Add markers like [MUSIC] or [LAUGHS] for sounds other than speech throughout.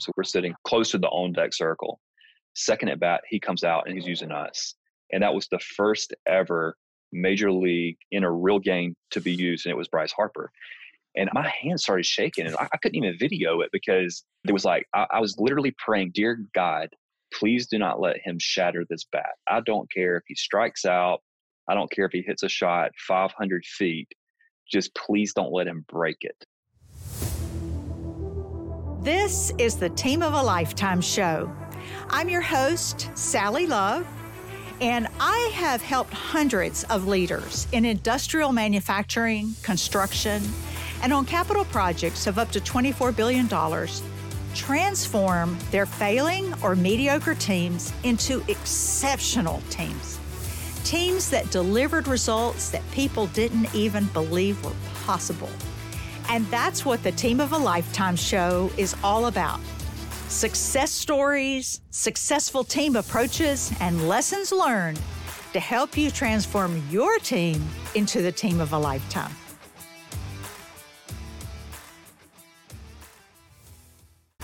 So we're sitting close to the on deck circle. Second at bat, he comes out and he's using us. And that was the first ever major league in a real game to be used. And it was Bryce Harper. And my hands started shaking and I, I couldn't even video it because it was like, I, I was literally praying, Dear God, please do not let him shatter this bat. I don't care if he strikes out. I don't care if he hits a shot 500 feet. Just please don't let him break it. This is the Team of a Lifetime show. I'm your host, Sally Love, and I have helped hundreds of leaders in industrial manufacturing, construction, and on capital projects of up to $24 billion transform their failing or mediocre teams into exceptional teams. Teams that delivered results that people didn't even believe were possible. And that's what the Team of a Lifetime show is all about success stories, successful team approaches, and lessons learned to help you transform your team into the team of a lifetime.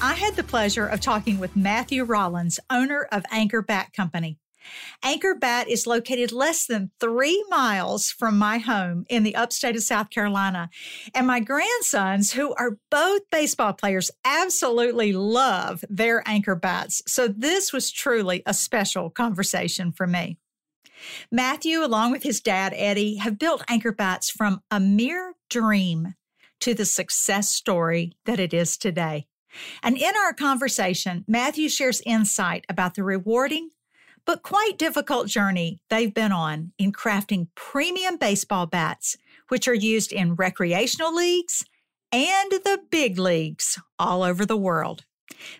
I had the pleasure of talking with Matthew Rollins, owner of Anchor Bat Company. Anchor Bat is located less than three miles from my home in the upstate of South Carolina. And my grandsons, who are both baseball players, absolutely love their Anchor Bats. So this was truly a special conversation for me. Matthew, along with his dad, Eddie, have built Anchor Bats from a mere dream to the success story that it is today. And in our conversation, Matthew shares insight about the rewarding but quite difficult journey they've been on in crafting premium baseball bats, which are used in recreational leagues and the big leagues all over the world.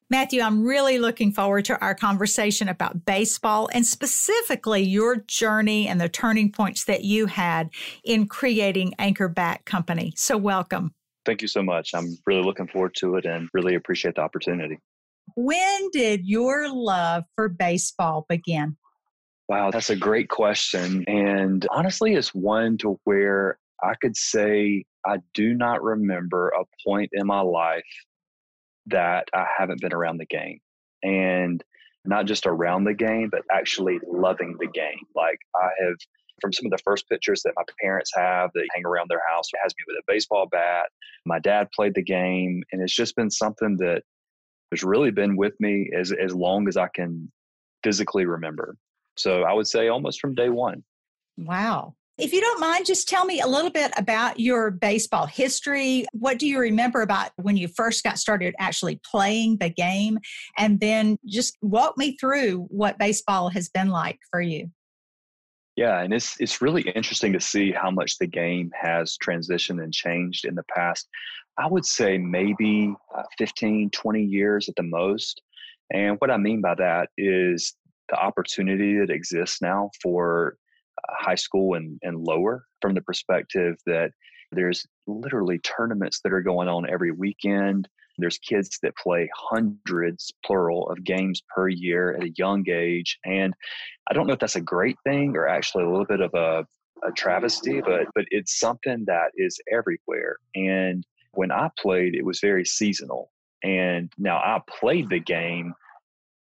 Matthew, I'm really looking forward to our conversation about baseball and specifically your journey and the turning points that you had in creating Anchor Bat Company. So, welcome. Thank you so much. I'm really looking forward to it and really appreciate the opportunity. When did your love for baseball begin? Wow, that's a great question. And honestly, it's one to where I could say I do not remember a point in my life that I haven't been around the game. And not just around the game, but actually loving the game. Like I have from some of the first pictures that my parents have that hang around their house it has me with a baseball bat. My dad played the game, and it's just been something that has really been with me as as long as I can physically remember. So I would say almost from day one. Wow. If you don't mind, just tell me a little bit about your baseball history. What do you remember about when you first got started actually playing the game? And then just walk me through what baseball has been like for you. Yeah, and it's it's really interesting to see how much the game has transitioned and changed in the past. I would say maybe uh, 15, 20 years at the most. And what I mean by that is the opportunity that exists now for uh, high school and, and lower from the perspective that there's literally tournaments that are going on every weekend. There's kids that play hundreds, plural, of games per year at a young age. And I don't know if that's a great thing or actually a little bit of a, a travesty, but but it's something that is everywhere. And when I played, it was very seasonal. And now I played the game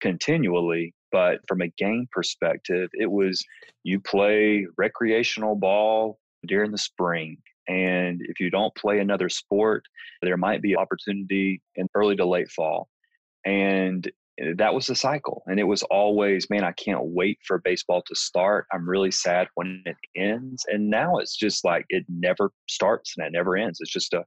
continually, but from a game perspective, it was you play recreational ball during the spring. And if you don't play another sport, there might be opportunity in early to late fall. And that was the cycle. And it was always, man, I can't wait for baseball to start. I'm really sad when it ends. And now it's just like it never starts and it never ends. It's just a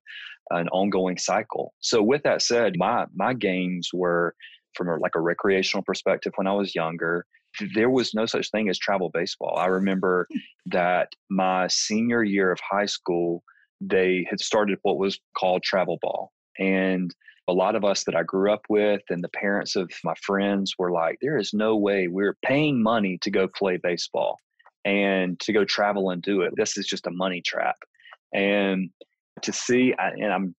an ongoing cycle. So with that said, my my games were from a, like a recreational perspective when I was younger. There was no such thing as travel baseball. I remember hmm. that my senior year of high school, they had started what was called travel ball. And a lot of us that I grew up with and the parents of my friends were like, there is no way we're paying money to go play baseball and to go travel and do it. This is just a money trap. And to see, and I'm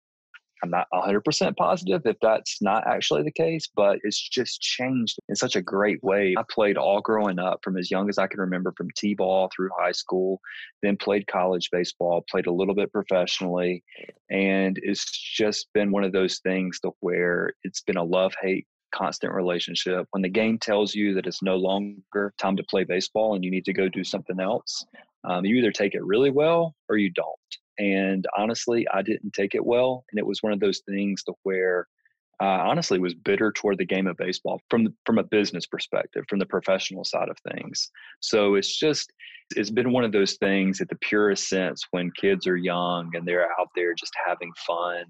I'm not 100% positive if that's not actually the case, but it's just changed in such a great way. I played all growing up from as young as I can remember from T ball through high school, then played college baseball, played a little bit professionally. And it's just been one of those things to where it's been a love hate constant relationship. When the game tells you that it's no longer time to play baseball and you need to go do something else, um, you either take it really well or you don't. And honestly, I didn't take it well. And it was one of those things to where I honestly was bitter toward the game of baseball from the, from a business perspective, from the professional side of things. So it's just it's been one of those things at the purest sense when kids are young and they're out there just having fun.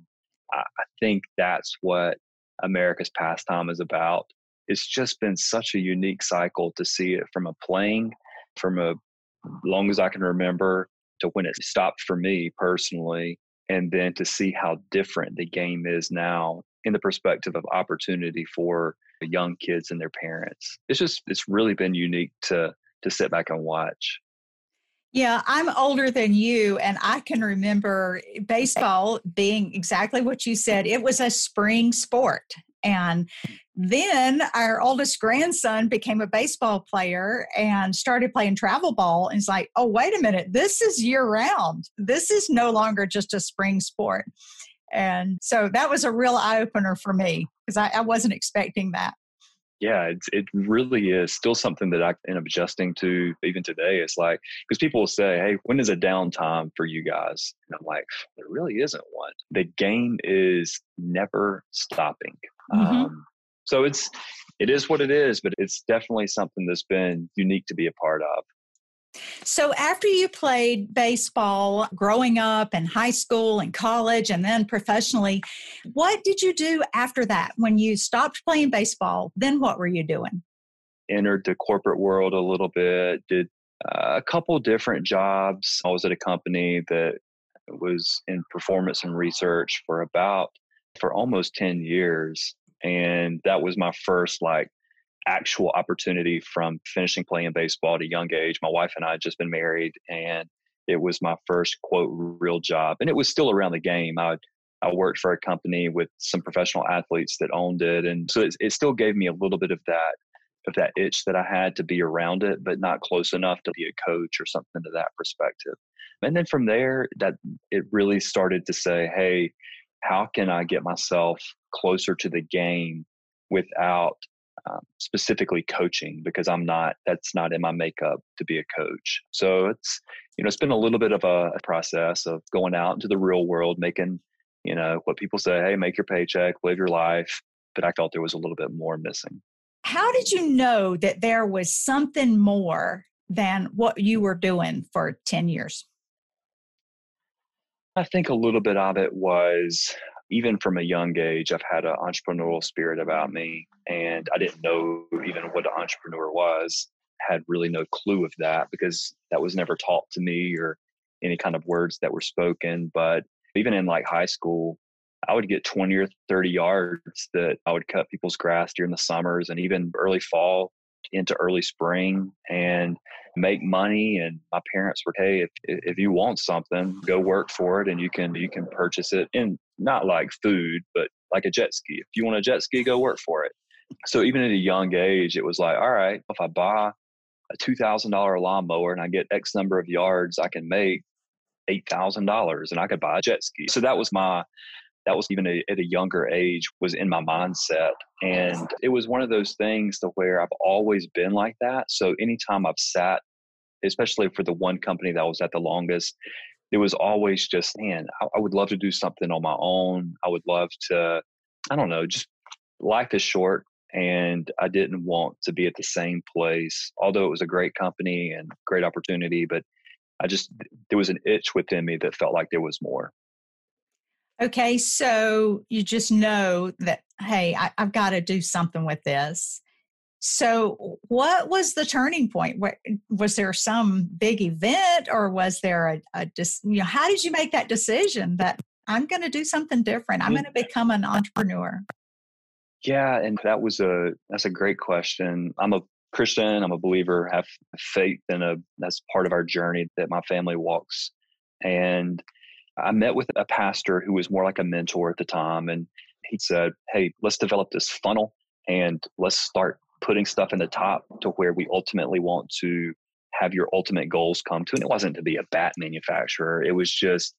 I, I think that's what America's pastime is about. It's just been such a unique cycle to see it from a playing, from a long as I can remember, to when it stopped for me personally, and then to see how different the game is now in the perspective of opportunity for young kids and their parents. It's just it's really been unique to to sit back and watch. Yeah, I'm older than you, and I can remember eh, baseball being exactly what you said. It was a spring sport. And then our oldest grandson became a baseball player and started playing travel ball. And it's like, oh, wait a minute, this is year round. This is no longer just a spring sport. And so that was a real eye opener for me because I, I wasn't expecting that yeah, it's, it really is still something that I end up adjusting to even today. It's like, because people will say, hey, when is a downtime for you guys? And I'm like, there really isn't one. The game is never stopping. Mm-hmm. Um, so it's, it is what it is, but it's definitely something that's been unique to be a part of. So, after you played baseball growing up in high school and college and then professionally, what did you do after that? When you stopped playing baseball, then what were you doing? Entered the corporate world a little bit, did uh, a couple different jobs. I was at a company that was in performance and research for about for almost 10 years and that was my first like actual opportunity from finishing playing baseball at a young age. My wife and I had just been married, and it was my first quote real job, and it was still around the game. I I worked for a company with some professional athletes that owned it, and so it, it still gave me a little bit of that of that itch that I had to be around it, but not close enough to be a coach or something to that perspective. And then from there, that it really started to say, hey, how can I get myself closer to the game without um, specifically coaching because I'm not, that's not in my makeup to be a coach. So it's, you know, it's been a little bit of a, process of going out into the real world, making, you know, what people say, hey, make your paycheck, live your life. But I felt there was a little bit more missing. How did you know that there was something more than what you were doing for 10 years? I think a little bit of it was even from a young age, I've had an entrepreneurial spirit about me, and I didn't know even what an entrepreneur was. Had really no clue of that because that was never taught to me or any kind of words that were spoken. But even in like high school, I would get 20 or 30 yards that I would cut people's grass during the summers and even early fall into early spring and make money and my parents were hey if if you want something go work for it and you can you can purchase it and not like food but like a jet ski. If you want a jet ski go work for it. So even at a young age it was like all right if i buy a $2000 lawnmower and i get x number of yards i can make $8000 and i could buy a jet ski. So that was my that was even a, at a younger age was in my mindset and it was one of those things to where i've always been like that so anytime i've sat especially for the one company that I was at the longest, it was always just, man, I, I would love to do something on my own. I would love to, I don't know, just life is short and I didn't want to be at the same place, although it was a great company and great opportunity, but I just, there was an itch within me that felt like there was more. Okay, so you just know that, hey, I, have got to do something with this. So, what was the turning point? What, was there some big event, or was there a, a you know, how did you make that decision that I'm going to do something different? I'm mm. going to become an entrepreneur. Yeah, and that was a that's a great question. I'm a Christian. I'm a believer. Have faith in a that's part of our journey that my family walks, and I met with a pastor who was more like a mentor at the time. And he said, Hey, let's develop this funnel and let's start putting stuff in the top to where we ultimately want to have your ultimate goals come to. And it wasn't to be a bat manufacturer, it was just,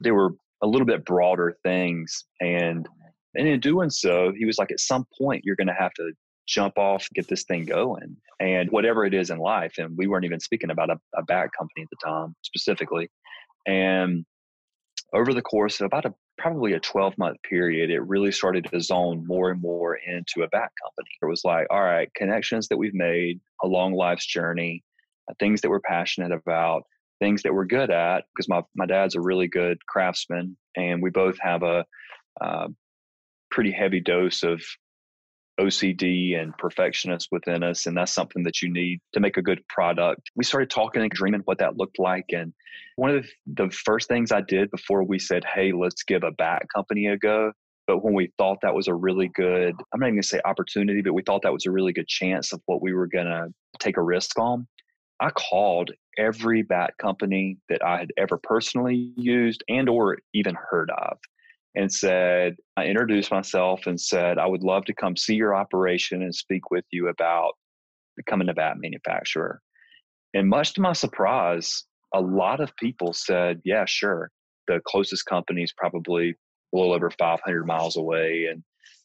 there were a little bit broader things. And and in doing so, he was like, at some point, you're going to have to jump off, get this thing going, and whatever it is in life. And we weren't even speaking about a, a bat company at the time specifically. And over the course of about a probably a 12 month period, it really started to zone more and more into a bat company. It was like, all right, connections that we've made along life's journey, uh, things that we're passionate about, things that we're good at, because my, my dad's a really good craftsman, and we both have a uh, pretty heavy dose of OCD and perfectionist within us. And that's something that you need to make a good product. We started talking and dreaming what that looked like. And one of the, first things I did before we said, hey, let's give a bat company a go. But when we thought that was a really good, I'm not even going to say opportunity, but we thought that was a really good chance of what we were going to take a risk on. I called every bat company that I had ever personally used and or even heard of and said, I introduced myself and said, I would love to come see your operation and speak with you about becoming a bat manufacturer. And much to my surprise, a lot of people said, Yeah, sure. The closest company is probably a little over 500 miles away. And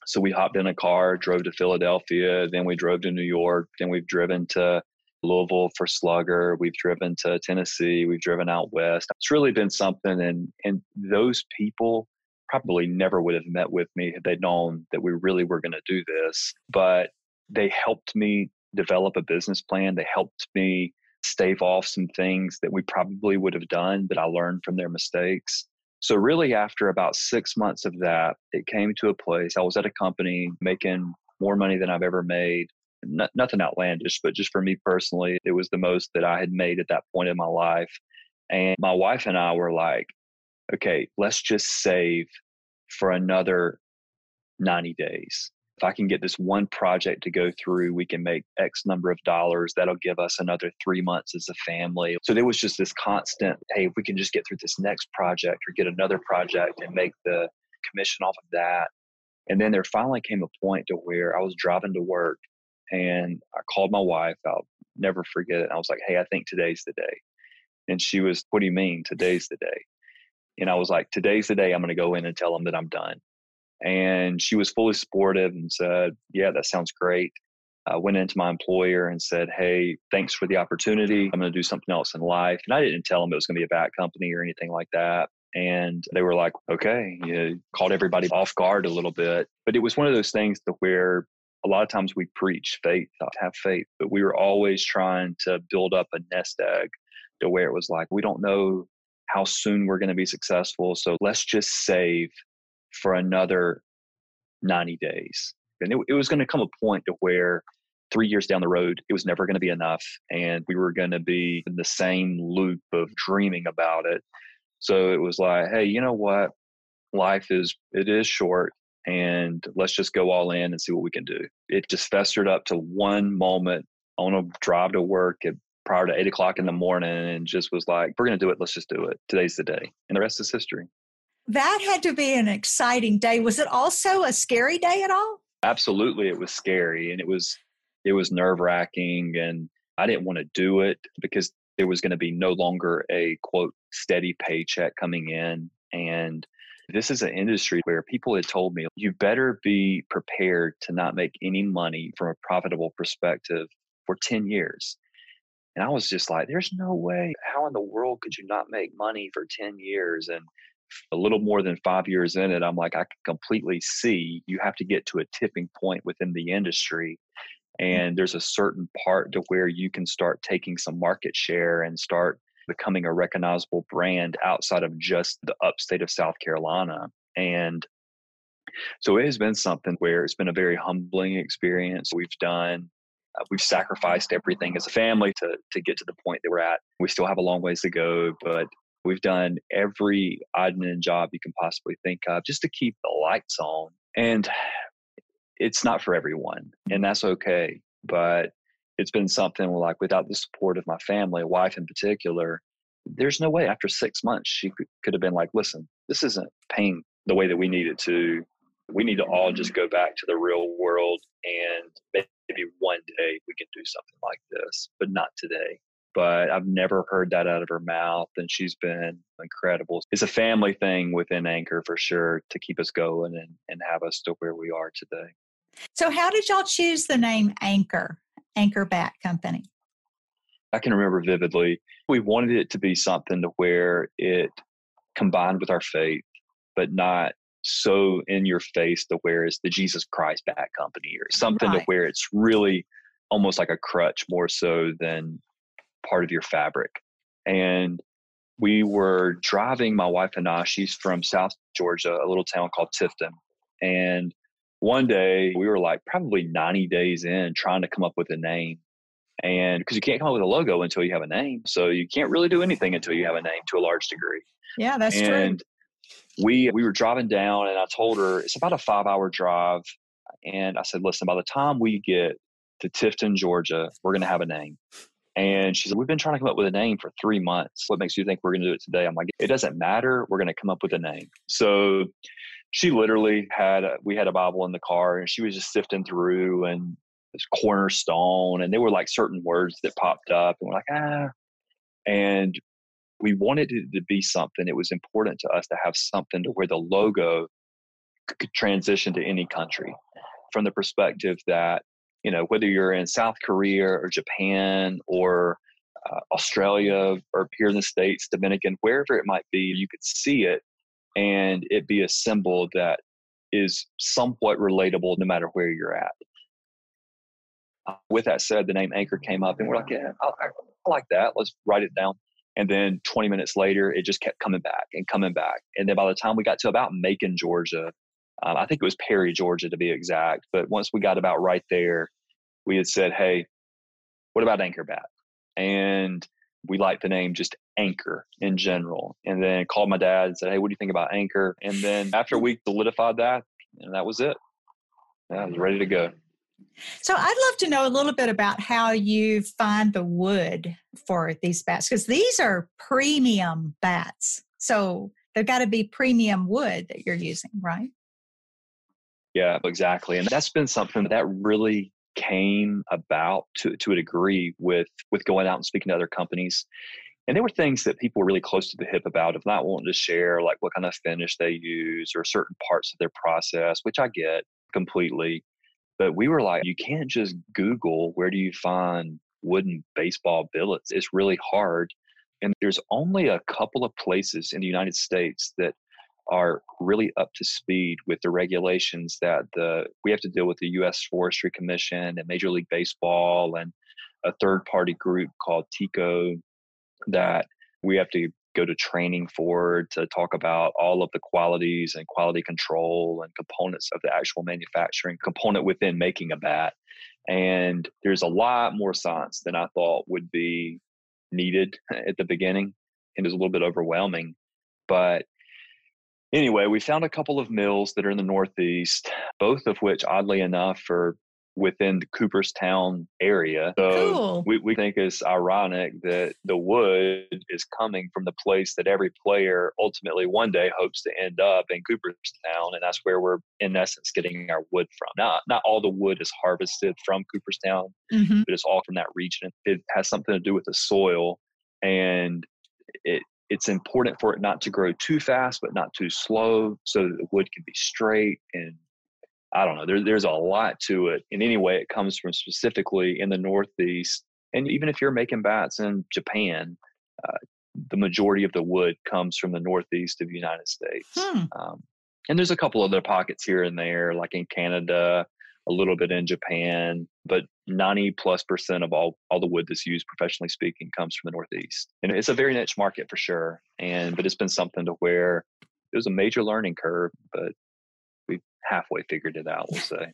so we hopped in a car, drove to Philadelphia, then we drove to New York, then we've driven to Louisville for Slugger, we've driven to Tennessee, we've driven out west. It's really been something. And, and those people probably never would have met with me had they known that we really were going to do this. But they helped me develop a business plan. They helped me stave off some things that we probably would have done, but I learned from their mistakes. So, really, after about six months of that, it came to a place. I was at a company making more money than I've ever made. nothing outlandish, but just for me personally, it was the most that I had made at that point in my life. And my wife and I were like, okay, let's just save for another 90 days. If I can get this one project to go through, we can make X number of dollars. That'll give us another three months as a family. So there was just this constant hey, if we can just get through this next project or get another project and make the commission off of that. And then there finally came a point to where I was driving to work and I called my wife. I'll never forget it. I was like, hey, I think today's the day. And she was, what do you mean today's the day? And I was like, today's the day I'm going to go in and tell them that I'm done. And she was fully supportive and said, yeah, that sounds great. I went into my employer and said, hey, thanks for the opportunity. I'm going to do something else in life. And I didn't tell them it was going to be a bat company or anything like that. And they were like, okay, you know, called everybody off guard a little bit. But it was one of those things to where a lot of times we preach faith, uh, have faith, but we were always trying to build up a nest egg to where it was like, we don't know how soon we're going to be successful. So let's just save for another 90 days. And it, it was going to come a point to where three years down the road, it was never going to be enough. And we were going to be in the same loop of dreaming about it. So it was like, hey, you know what? Life is, it is short and let's just go all in and see what we can do. It just festered up to one moment on a drive to work at prior to eight o'clock in the morning and just was like, we're going to do it. Let's just do it. Today's the day. And the rest is history. That had to be an exciting day. Was it also a scary day at all? Absolutely. It was scary and it was, it was nerve wracking and I didn't want to do it because there was going to be no longer a quote steady paycheck coming in. And this is an industry where people had told me you better be prepared to not make any money from a profitable perspective for 10 years. And I was just like, there's no way. How in the world could you not make money for 10 years? And a little more than five years in it, I'm like, I can completely see you have to get to a tipping point within the industry. Mm. And there's a certain part to where you can start taking some market share and start becoming a recognizable brand outside of just the upstate of South Carolina. And so it has been something where it's been a very humbling experience. We've done uh, we've sacrificed everything as a family to to get to the point that we're at. We still have a long ways to go, but we've done every admin job you can possibly think of just to keep the lights on. And it's not for everyone, and that's okay. But it's been something like without the support of my family, wife in particular, there's no way after six months she could, could have been like, listen, this isn't paying the way that we need it to. We need to all just go back to the real world and day we can do something like this, but not today. But I've never heard that out of her mouth, and she's been incredible. It's a family thing within Anchor for sure to keep us going and, and have us to where we are today. So, how did y'all choose the name Anchor, Anchor Bat Company? I can remember vividly. We wanted it to be something to where it combined with our faith, but not so in your face to where it's the Jesus Christ Bat Company or something right. to where it's really almost like a crutch more so than part of your fabric. And we were driving, my wife and I, she's from South Georgia, a little town called Tifton. And one day we were like probably 90 days in trying to come up with a name and because you can't come up with a logo until you have a name so you can't really do anything until you have a name to a large degree yeah that's and true we we were driving down and i told her it's about a five hour drive and i said listen by the time we get to tifton georgia we're going to have a name. And she said we've been trying to come up with a name for three months. What makes you think we're going to do it today? I'm like it doesn't matter. We're going to come up with a name. So she literally had a, we had a bible in the car and she was just sifting through and this cornerstone and there were like certain words that popped up and we're like ah. And we wanted it to be something. It was important to us to have something to where the logo could transition to any country from the perspective that you know whether you're in south korea or japan or uh, australia or here in the states dominican wherever it might be you could see it and it be a symbol that is somewhat relatable no matter where you're at. Uh, with that said, the name Anchor came up, and we're like, yeah, I, I like that. Let's write it down. And then 20 minutes later, it just kept coming back and coming back. And then by the time we got to about Macon, Georgia, um, I think it was Perry, Georgia to be exact. But once we got about right there, we had said, hey, what about Anchor Bat? And we liked the name just Anchor in general. And then called my dad and said, Hey, what do you think about Anchor? And then after a week solidified that, and that was it. I was ready to go. So I'd love to know a little bit about how you find the wood for these bats because these are premium bats. So they've got to be premium wood that you're using, right? Yeah, exactly. And that's been something that really came about to, to a degree with with going out and speaking to other companies and there were things that people were really close to the hip about of not wanting to share like what kind of finish they use or certain parts of their process which i get completely but we were like you can't just google where do you find wooden baseball billets it's really hard and there's only a couple of places in the united states that are really up to speed with the regulations that the we have to deal with the U.S. Forestry Commission and Major League Baseball and a third party group called TICO that we have to go to training for to talk about all of the qualities and quality control and components of the actual manufacturing component within making a bat. And there's a lot more science than I thought would be needed [LAUGHS] at the beginning. And was a little bit overwhelming. But anyway, we found a couple of mills that are in the Northeast, both of which, oddly enough, are within the Cooperstown area. So cool. we, we think it's ironic that the wood is coming from the place that every player ultimately one day hopes to end up in Cooperstown. And that's where we're in essence getting our wood from. Not not all the wood is harvested from Cooperstown, mm-hmm. but it's all from that region. It has something to do with the soil and it it's important for it not to grow too fast, but not too slow, so that the wood can be straight. And I don't know, there, there's a lot to it. in any way it comes from specifically in the Northeast. And even if you're making bats in Japan, uh, the majority of the wood comes from the Northeast of the United States. Hmm. Um, and there's a couple other pockets here and there, like in Canada, a little bit in Japan, but 90 plus percent of all, all the wood that's used professionally speaking comes from the Northeast. And it's a very niche market for sure. And, but it's been something to where it was a major learning curve, but we halfway figured it out, we'll say.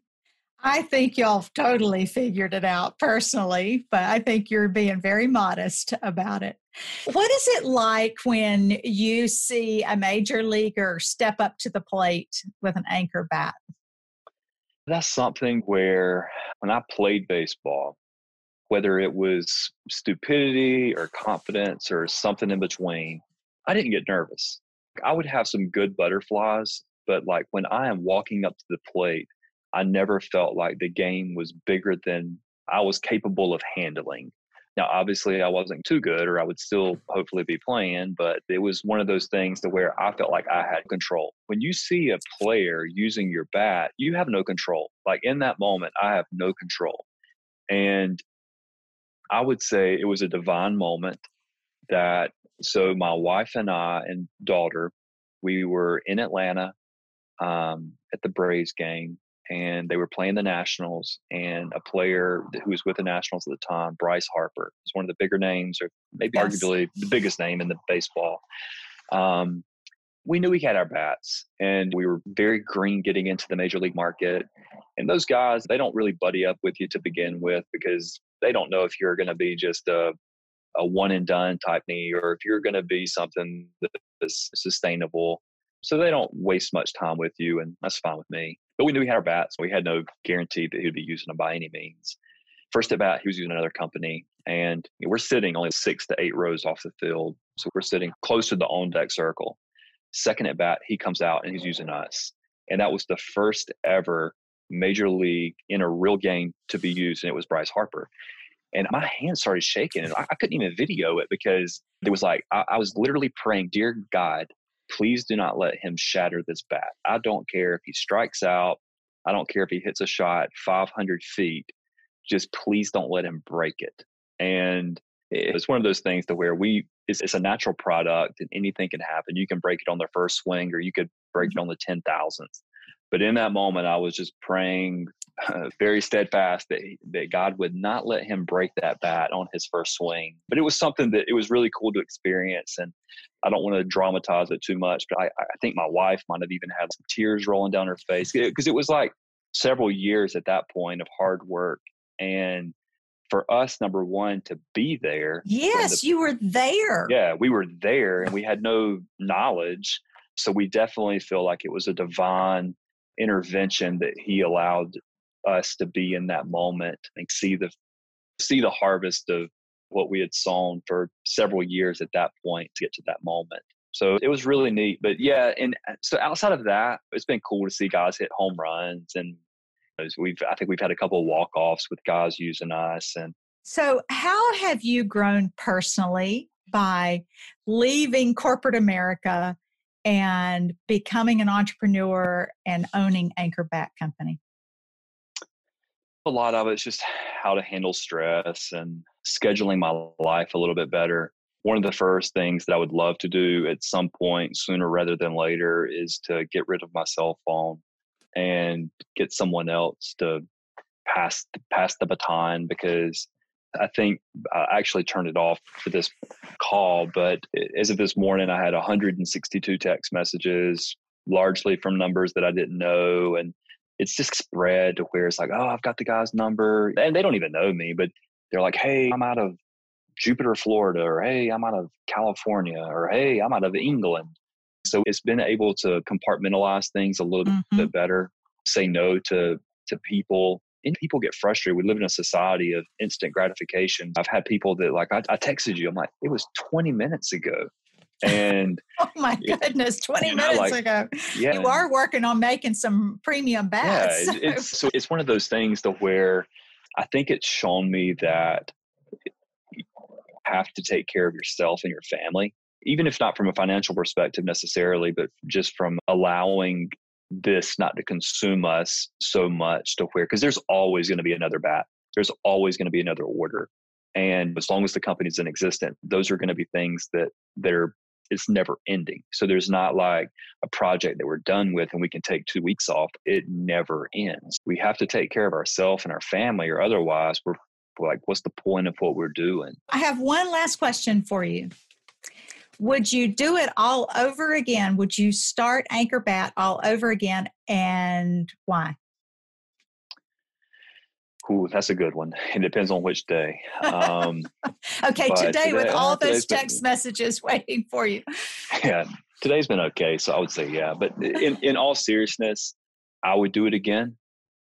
I think y'all totally figured it out personally, but I think you're being very modest about it. What is it like when you see a major leaguer step up to the plate with an anchor bat? That's something where when I played baseball, whether it was stupidity or confidence or something in between, I didn't get nervous. I would have some good butterflies, but like when I am walking up to the plate, I never felt like the game was bigger than I was capable of handling. Now, obviously, I wasn't too good, or I would still hopefully be playing, but it was one of those things to where I felt like I had control. When you see a player using your bat, you have no control. Like in that moment, I have no control. And I would say it was a divine moment that so my wife and I and daughter, we were in Atlanta um, at the Braves game, and they were playing the Nationals. And a player who was with the Nationals at the time, Bryce Harper, is one of the bigger names, or maybe yes. arguably the biggest name in the baseball. Um, we knew we had our bats, and we were very green getting into the major league market. And those guys, they don't really buddy up with you to begin with because they don't know if you're going to be just a a one and done type knee or if you're going to be something that is sustainable. So they don't waste much time with you, and that's fine with me. But we knew we had our bats. We had no guarantee that he'd be using them by any means. First at bat, he was using another company, and we're sitting only six to eight rows off the field. So we're sitting close to the on deck circle. Second at bat, he comes out and he's using us. And that was the first ever major league in a real game to be used, and it was Bryce Harper and my hands started shaking and I, I couldn't even video it because it was like I, I was literally praying, dear God, please do not let him shatter this bat. I don't care if he strikes out. I don't care if he hits a shot 500 feet. Just please don't let him break it. And it's one of those things to where we it's, it's, a natural product and anything can happen. You can break it on the first swing or you could break it mm-hmm. on the ten thousandth. But in that moment, I was just praying uh, [LAUGHS] very steadfast that, that God would not let him break that bat on his first swing. But it was something that it was really cool to experience. And I don't want to dramatize it too much, but I, I think my wife might have even had some tears rolling down her face because it, it was like several years at that point of hard work. And for us, number one, to be there. Yes, the, you were there. Yeah, we were there and we had no knowledge. So we definitely feel like it was a divine intervention that he allowed us to be in that moment and see the see the harvest of what we had sown for several years at that point to get to that moment. So it was really neat. But yeah, and uh, so outside of that, it's been cool to see guys hit home runs and we've I think we've had a couple of walk offs with guys using us and so how have you grown personally by leaving corporate America and becoming an entrepreneur and owning Anchor Bat Company? A lot of it's just how to handle stress and scheduling my life a little bit better. One of the first things that I would love to do at some point, sooner rather than later, is to get rid of my cell phone and get someone else to pass pass the baton because I think I actually turned it off for this call, but as of this morning, I had 162 text messages, largely from numbers that I didn't know. And it's just spread to where it's like, oh, I've got the guy's number. And they don't even know me, but they're like, hey, I'm out of Jupiter, Florida, or hey, I'm out of California, or hey, I'm out of England. So it's been able to compartmentalize things a little mm-hmm. bit better, say no to to people and people get frustrated. We live in a society of instant gratification. I've had people that like, I, I texted you. I'm like, it was 20 minutes ago. And [LAUGHS] oh my goodness, 20 minutes like, ago. Yeah. You are working on making some premium bats. Yeah, it's, so it's one of those things to where I think it's shown me that you have to take care of yourself and your family even if not from a financial perspective necessarily, but just from allowing this not to consume us so much to where because there's always going to be another bat there's always going to be another order and as long as the company's in existence those are going to be things that that are it's never ending. So there's not like a project that we're done with and we can take two weeks off. It never ends. We have to take care of ourselves and our family or otherwise we're like what's the point of what we're doing? I have one last question for you. Would you do it all over again? Would you start Anchor Bat all over again and why? Ooh, that's a good one. It depends on which day. Um, [LAUGHS] okay, today, today, with all those text been, messages [LAUGHS] waiting for you. Yeah, today's been okay, so I would say yeah. But in in all seriousness, I would do it again,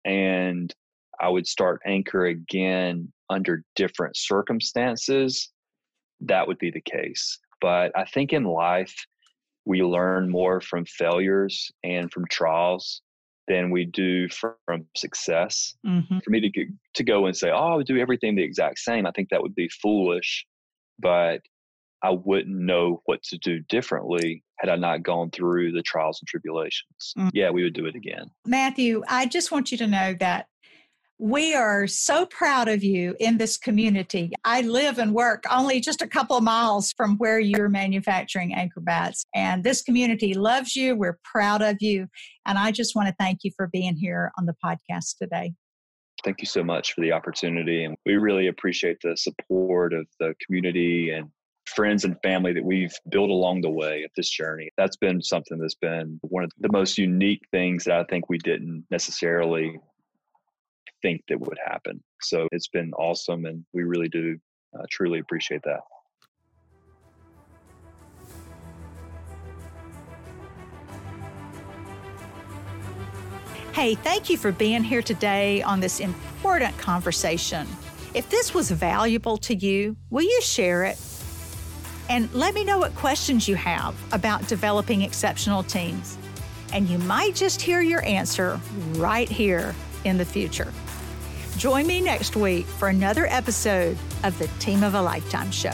and I would start Anchor again under different circumstances, that would be the case. But I think in life, we learn more from failures and from trials than we do from success. Mm-hmm. For me to to go and say, "Oh, I would do everything the exact same," I think that would be foolish. But I wouldn't know what to do differently had I not gone through the trials and tribulations. Mm-hmm. Yeah, we would do it again. Matthew, I just want you to know that we are so proud of you in this community. I live and work only just a couple miles from where you're manufacturing anchor bats. And this community loves you. We're proud of you. And I just want to thank you for being here on the podcast today. Thank you so much for the opportunity. And we really appreciate the support of the community and friends and family that we've built along the way of this journey. That's been something that's been one of the most unique things that I think we didn't necessarily think that would happen. So it's been awesome, and we really do uh, truly appreciate that. Hey, thank you for being here today on this important conversation. If this was valuable to you, will you share it? And let me know what questions you have about developing exceptional teams. And you might just hear your answer right here in the future. Join me next week for another episode of the Team of a Lifetime Show.